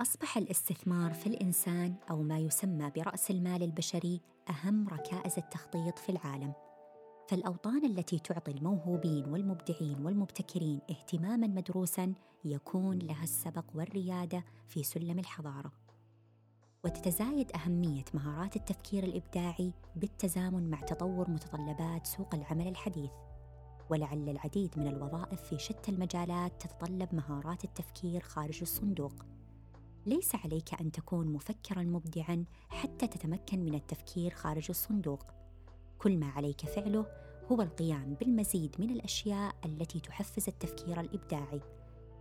أصبح الاستثمار في الإنسان أو ما يسمى برأس المال البشري أهم ركائز التخطيط في العالم. فالأوطان التي تعطي الموهوبين والمبدعين والمبتكرين اهتماماً مدروساً يكون لها السبق والريادة في سلم الحضارة. وتتزايد أهمية مهارات التفكير الإبداعي بالتزامن مع تطور متطلبات سوق العمل الحديث. ولعل العديد من الوظائف في شتى المجالات تتطلب مهارات التفكير خارج الصندوق. ليس عليك أن تكون مفكرا مبدعا حتى تتمكن من التفكير خارج الصندوق. كل ما عليك فعله هو القيام بالمزيد من الأشياء التي تحفز التفكير الإبداعي.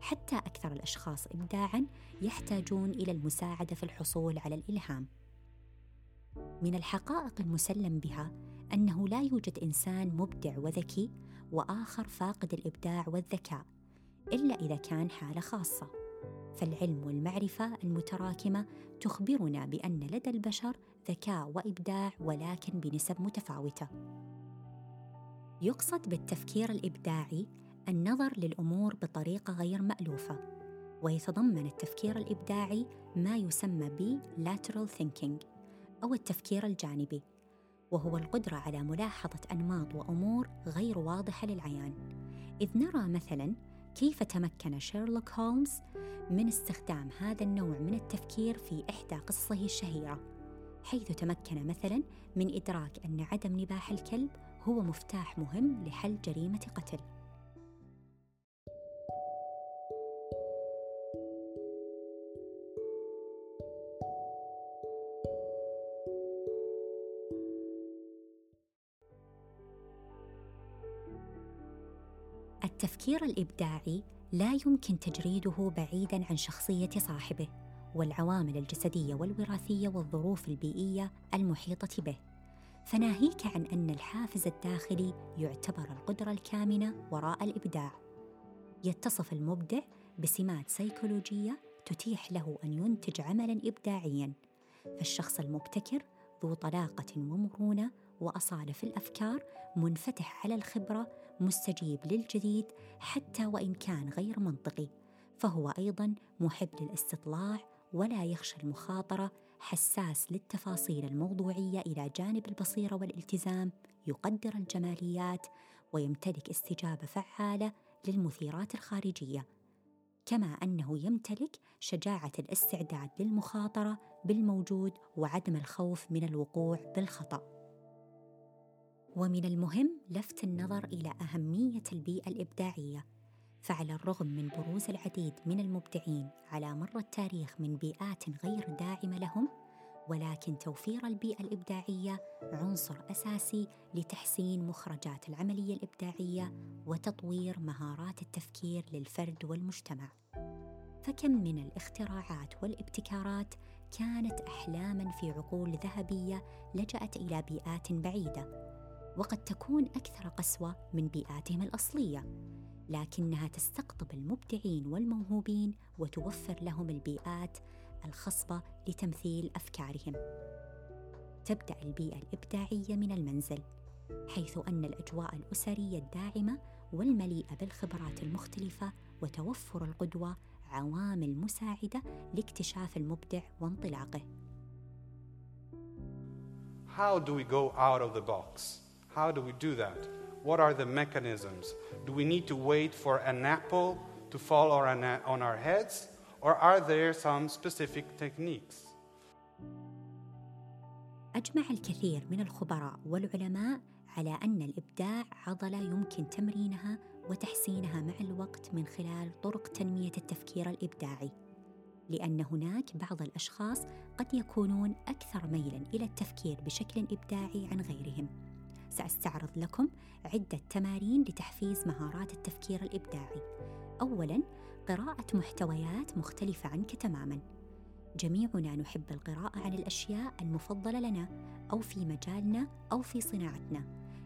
حتى أكثر الأشخاص ابداعا يحتاجون إلى المساعدة في الحصول على الإلهام. من الحقائق المسلم بها أنه لا يوجد إنسان مبدع وذكي وآخر فاقد الإبداع والذكاء إلا إذا كان حالة خاصة. فالعلم والمعرفة المتراكمة تخبرنا بأن لدى البشر ذكاء وإبداع ولكن بنسب متفاوتة. يقصد بالتفكير الإبداعي النظر للأمور بطريقة غير مألوفة ويتضمن التفكير الإبداعي ما يسمى ب lateral thinking أو التفكير الجانبي. وهو القدرة على ملاحظة أنماط وأمور غير واضحة للعيان. إذ نرى مثلا كيف تمكن شيرلوك هولمز من استخدام هذا النوع من التفكير في إحدى قصصه الشهيرة حيث تمكن مثلا من إدراك أن عدم نباح الكلب هو مفتاح مهم لحل جريمة قتل. التفكير الإبداعي لا يمكن تجريده بعيدا عن شخصية صاحبه والعوامل الجسدية والوراثية والظروف البيئية المحيطة به. فناهيك عن أن الحافز الداخلي يعتبر القدرة الكامنة وراء الإبداع. يتصف المبدع بسمات سيكولوجية تتيح له أن ينتج عملا ابداعيا. فالشخص المبتكر ذو طلاقة ومرونة وأصالة في الأفكار منفتح على الخبرة مستجيب للجديد حتى وإن كان غير منطقي فهو أيضا محب للاستطلاع ولا يخشى المخاطرة حساس للتفاصيل الموضوعية إلى جانب البصيرة والالتزام يقدر الجماليات ويمتلك استجابة فعالة للمثيرات الخارجية. كما أنه يمتلك شجاعة الاستعداد للمخاطرة بالموجود وعدم الخوف من الوقوع بالخطأ. ومن المهم لفت النظر إلى أهمية البيئة الإبداعية فعلى الرغم من بروز العديد من المبدعين على مر التاريخ من بيئات غير داعمة لهم ولكن توفير البيئة الإبداعية عنصر أساسي لتحسين مخرجات العملية الإبداعية وتطوير مهارات التفكير للفرد والمجتمع. فكم من الاختراعات والابتكارات كانت أحلاما في عقول ذهبية لجأت إلى بيئات بعيدة وقد تكون أكثر قسوة من بيئاتهم الأصلية لكنها تستقطب المبدعين والموهوبين وتوفر لهم البيئات الخصبة لتمثيل أفكارهم تبدأ البيئة الإبداعية من المنزل حيث أن الأجواء الأسرية الداعمة والمليئة بالخبرات المختلفة وتوفر القدوة عوامل مساعدة لاكتشاف المبدع وانطلاقه How do we go out of the box? How do we do that? What are the mechanisms? Do we need to wait for an apple to fall on our heads? Or are there some specific techniques? أجمع الكثير من الخبراء والعلماء على أن الإبداع عضلة يمكن تمرينها وتحسينها مع الوقت من خلال طرق تنمية التفكير الإبداعي. لأن هناك بعض الأشخاص قد يكونون أكثر ميلاً إلى التفكير بشكل إبداعي عن غيرهم. سأستعرض لكم عدة تمارين لتحفيز مهارات التفكير الإبداعي. أولاً قراءة محتويات مختلفة عنك تماماً. جميعنا نحب القراءة عن الأشياء المفضلة لنا أو في مجالنا أو في صناعتنا،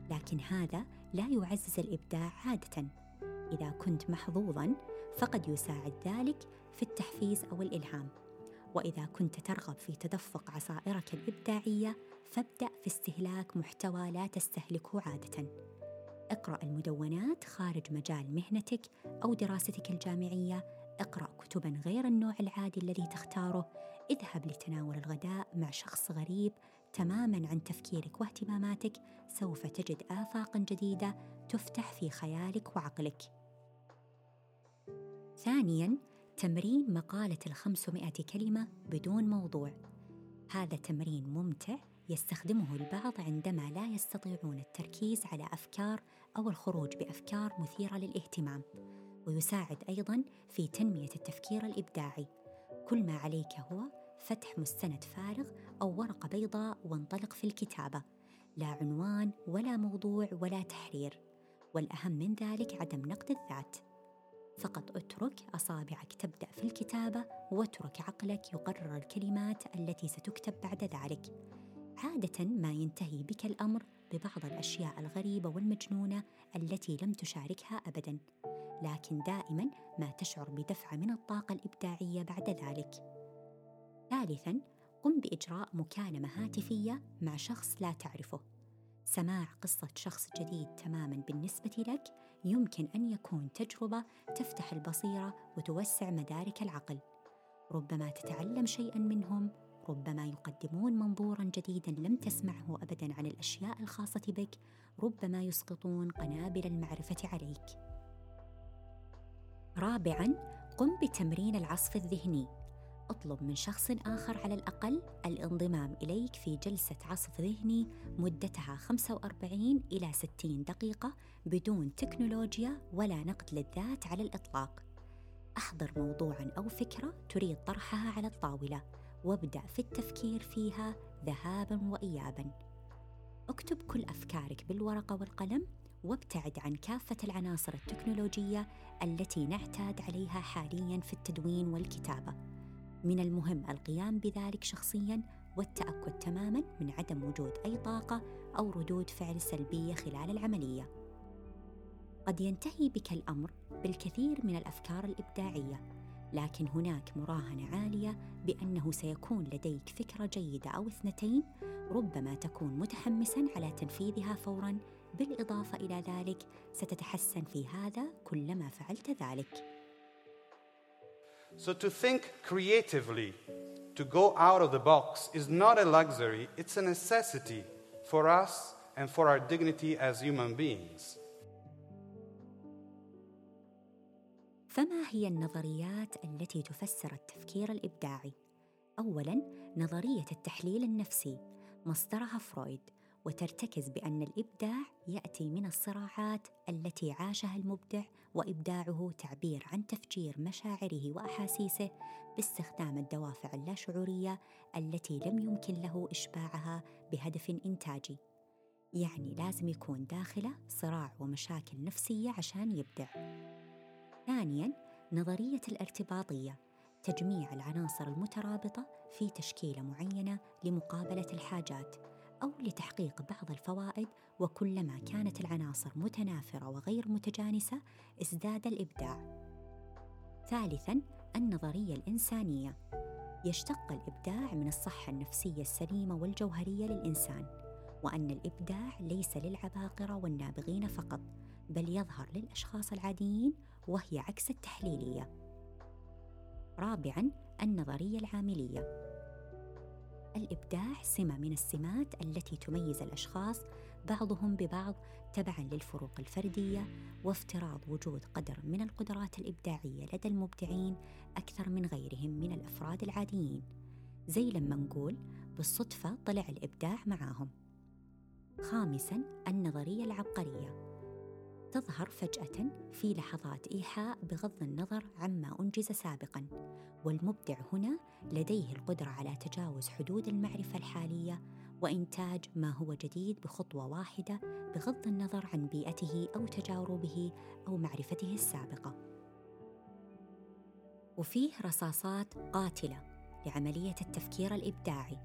لكن هذا لا يعزز الإبداع عادةً. إذا كنت محظوظاً فقد يساعد ذلك في التحفيز أو الإلهام. وإذا كنت ترغب في تدفق عصائرك الإبداعية فابدأ في استهلاك محتوى لا تستهلكه عادة. اقرأ المدونات خارج مجال مهنتك أو دراستك الجامعية. اقرأ كتبا غير النوع العادي الذي تختاره. اذهب لتناول الغداء مع شخص غريب تماما عن تفكيرك واهتماماتك. سوف تجد آفاقا جديدة تفتح في خيالك وعقلك. ثانيا تمرين مقالة الخمسمائة كلمة بدون موضوع. هذا تمرين ممتع يستخدمه البعض عندما لا يستطيعون التركيز على أفكار أو الخروج بأفكار مثيرة للاهتمام ويساعد أيضا في تنمية التفكير الإبداعي. كل ما عليك هو فتح مستند فارغ أو ورقة بيضاء وانطلق في الكتابة. لا عنوان ولا موضوع ولا تحرير. والأهم من ذلك عدم نقد الذات. فقط اترك أصابعك تبدأ في الكتابة واترك عقلك يقرر الكلمات التي ستكتب بعد ذلك عادة ما ينتهي بك الأمر ببعض الأشياء الغريبة والمجنونة التي لم تشاركها أبداً لكن دائما ما تشعر بدفعة من الطاقة الإبداعية بعد ذلك. ثالثا قم بإجراء مكالمة هاتفية مع شخص لا تعرفه. سماع قصة شخص جديد تماما بالنسبة لك يمكن أن يكون تجربة تفتح البصيرة وتوسع مدارك العقل. ربما تتعلم شيئا منهم ربما يقدمون منظورا جديدا لم تسمعه ابدا عن الأشياء الخاصة بك ربما يسقطون قنابل المعرفة عليك رابعا قم بتمرين العصف الذهني أطلب من شخص آخر على الأقل الانضمام إليك في جلسة عصف ذهني مدتها 45 إلى 60 دقيقة بدون تكنولوجيا ولا نقد للذات على الإطلاق. أحضر موضوعا أو فكرة تريد طرحها على الطاولة وابدأ في التفكير فيها ذهابا وإيابا. اكتب كل أفكارك بالورقة والقلم وابتعد عن كافة العناصر التكنولوجية التي نعتاد عليها حاليا في التدوين والكتابة. من المهم القيام بذلك شخصيا والتأكد تماما من عدم وجود أي طاقة أو ردود فعل سلبية خلال العملية. قد ينتهي بك الأمر بالكثير من الأفكار الإبداعية، لكن هناك مراهنة عالية بأنه سيكون لديك فكرة جيدة أو اثنتين ربما تكون متحمسا على تنفيذها فورا بالإضافة إلى ذلك ستتحسن في هذا كلما فعلت ذلك. So to think creatively, to go out of the box is not a luxury, it's a necessity for us and for our dignity as human beings. فما هي النظريات التي تفسر التفكير الإبداعي؟ أولاً نظرية التحليل النفسي مصدرها فرويد وترتكز بأن الإبداع يأتي من الصراعات التي عاشها المبدع وإبداعه تعبير عن تفجير مشاعره وأحاسيسه باستخدام الدوافع اللاشعورية التي لم يمكن له إشباعها بهدف إنتاجي. يعني لازم يكون داخله صراع ومشاكل نفسية عشان يبدع. ثانياً نظرية الارتباطية تجميع العناصر المترابطة في تشكيلة معينة لمقابلة الحاجات أو لتحقيق بعض الفوائد وكلما كانت العناصر متنافرة وغير متجانسة ازداد الإبداع. ثالثاً النظرية الإنسانية يشتق الإبداع من الصحة النفسية السليمة والجوهرية للإنسان، وأن الإبداع ليس للعباقرة والنابغين فقط، بل يظهر للأشخاص العاديين وهي عكس التحليلية. رابعاً النظرية العاملية الإبداع سمة من السمات التي تميز الأشخاص بعضهم ببعض تبعا للفروق الفردية وافتراض وجود قدر من القدرات الإبداعية لدى المبدعين أكثر من غيرهم من الأفراد العاديين. زي لما نقول بالصدفة طلع الإبداع معاهم. خامسا النظرية العبقرية. تظهر فجأة في لحظات إيحاء بغض النظر عما أنجز سابقا والمبدع هنا لديه القدرة على تجاوز حدود المعرفة الحالية وإنتاج ما هو جديد بخطوة واحدة بغض النظر عن بيئته أو تجاربه أو معرفته السابقة. وفيه رصاصات قاتلة لعملية التفكير الإبداعي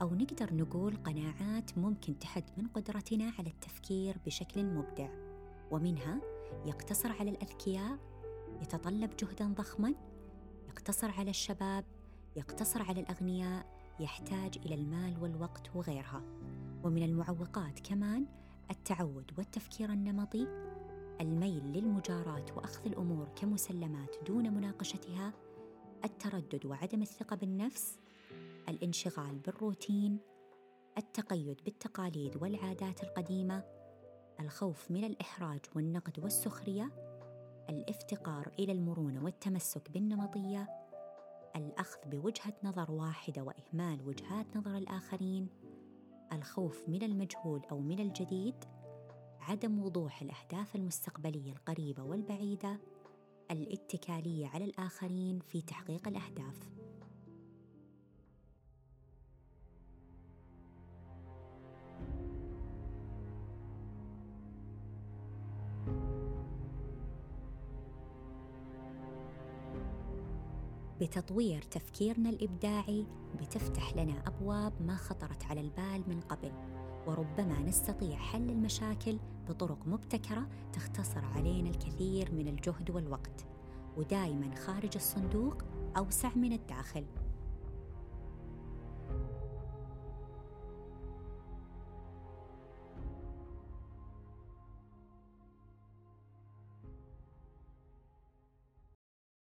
أو نقدر نقول قناعات ممكن تحد من قدرتنا على التفكير بشكل مبدع ومنها يقتصر على الأذكياء يتطلب جهدا ضخما يقتصر على الشباب يقتصر على الأغنياء يحتاج إلى المال والوقت وغيرها. ومن المعوقات كمان التعود والتفكير النمطي الميل للمجاراة وأخذ الأمور كمسلمات دون مناقشتها التردد وعدم الثقة بالنفس الانشغال بالروتين التقيد بالتقاليد والعادات القديمة الخوف من الإحراج والنقد والسخرية الافتقار إلى المرونة والتمسك بالنمطية الأخذ بوجهة نظر واحدة وإهمال وجهات نظر الآخرين الخوف من المجهول أو من الجديد عدم وضوح الأهداف المستقبلية القريبة والبعيدة الاتكالية على الآخرين في تحقيق الأهداف. بتطوير تفكيرنا الإبداعي بتفتح لنا أبواب ما خطرت على البال من قبل. وربما نستطيع حل المشاكل بطرق مبتكرة تختصر علينا الكثير من الجهد والوقت. ودائما خارج الصندوق أوسع من الداخل.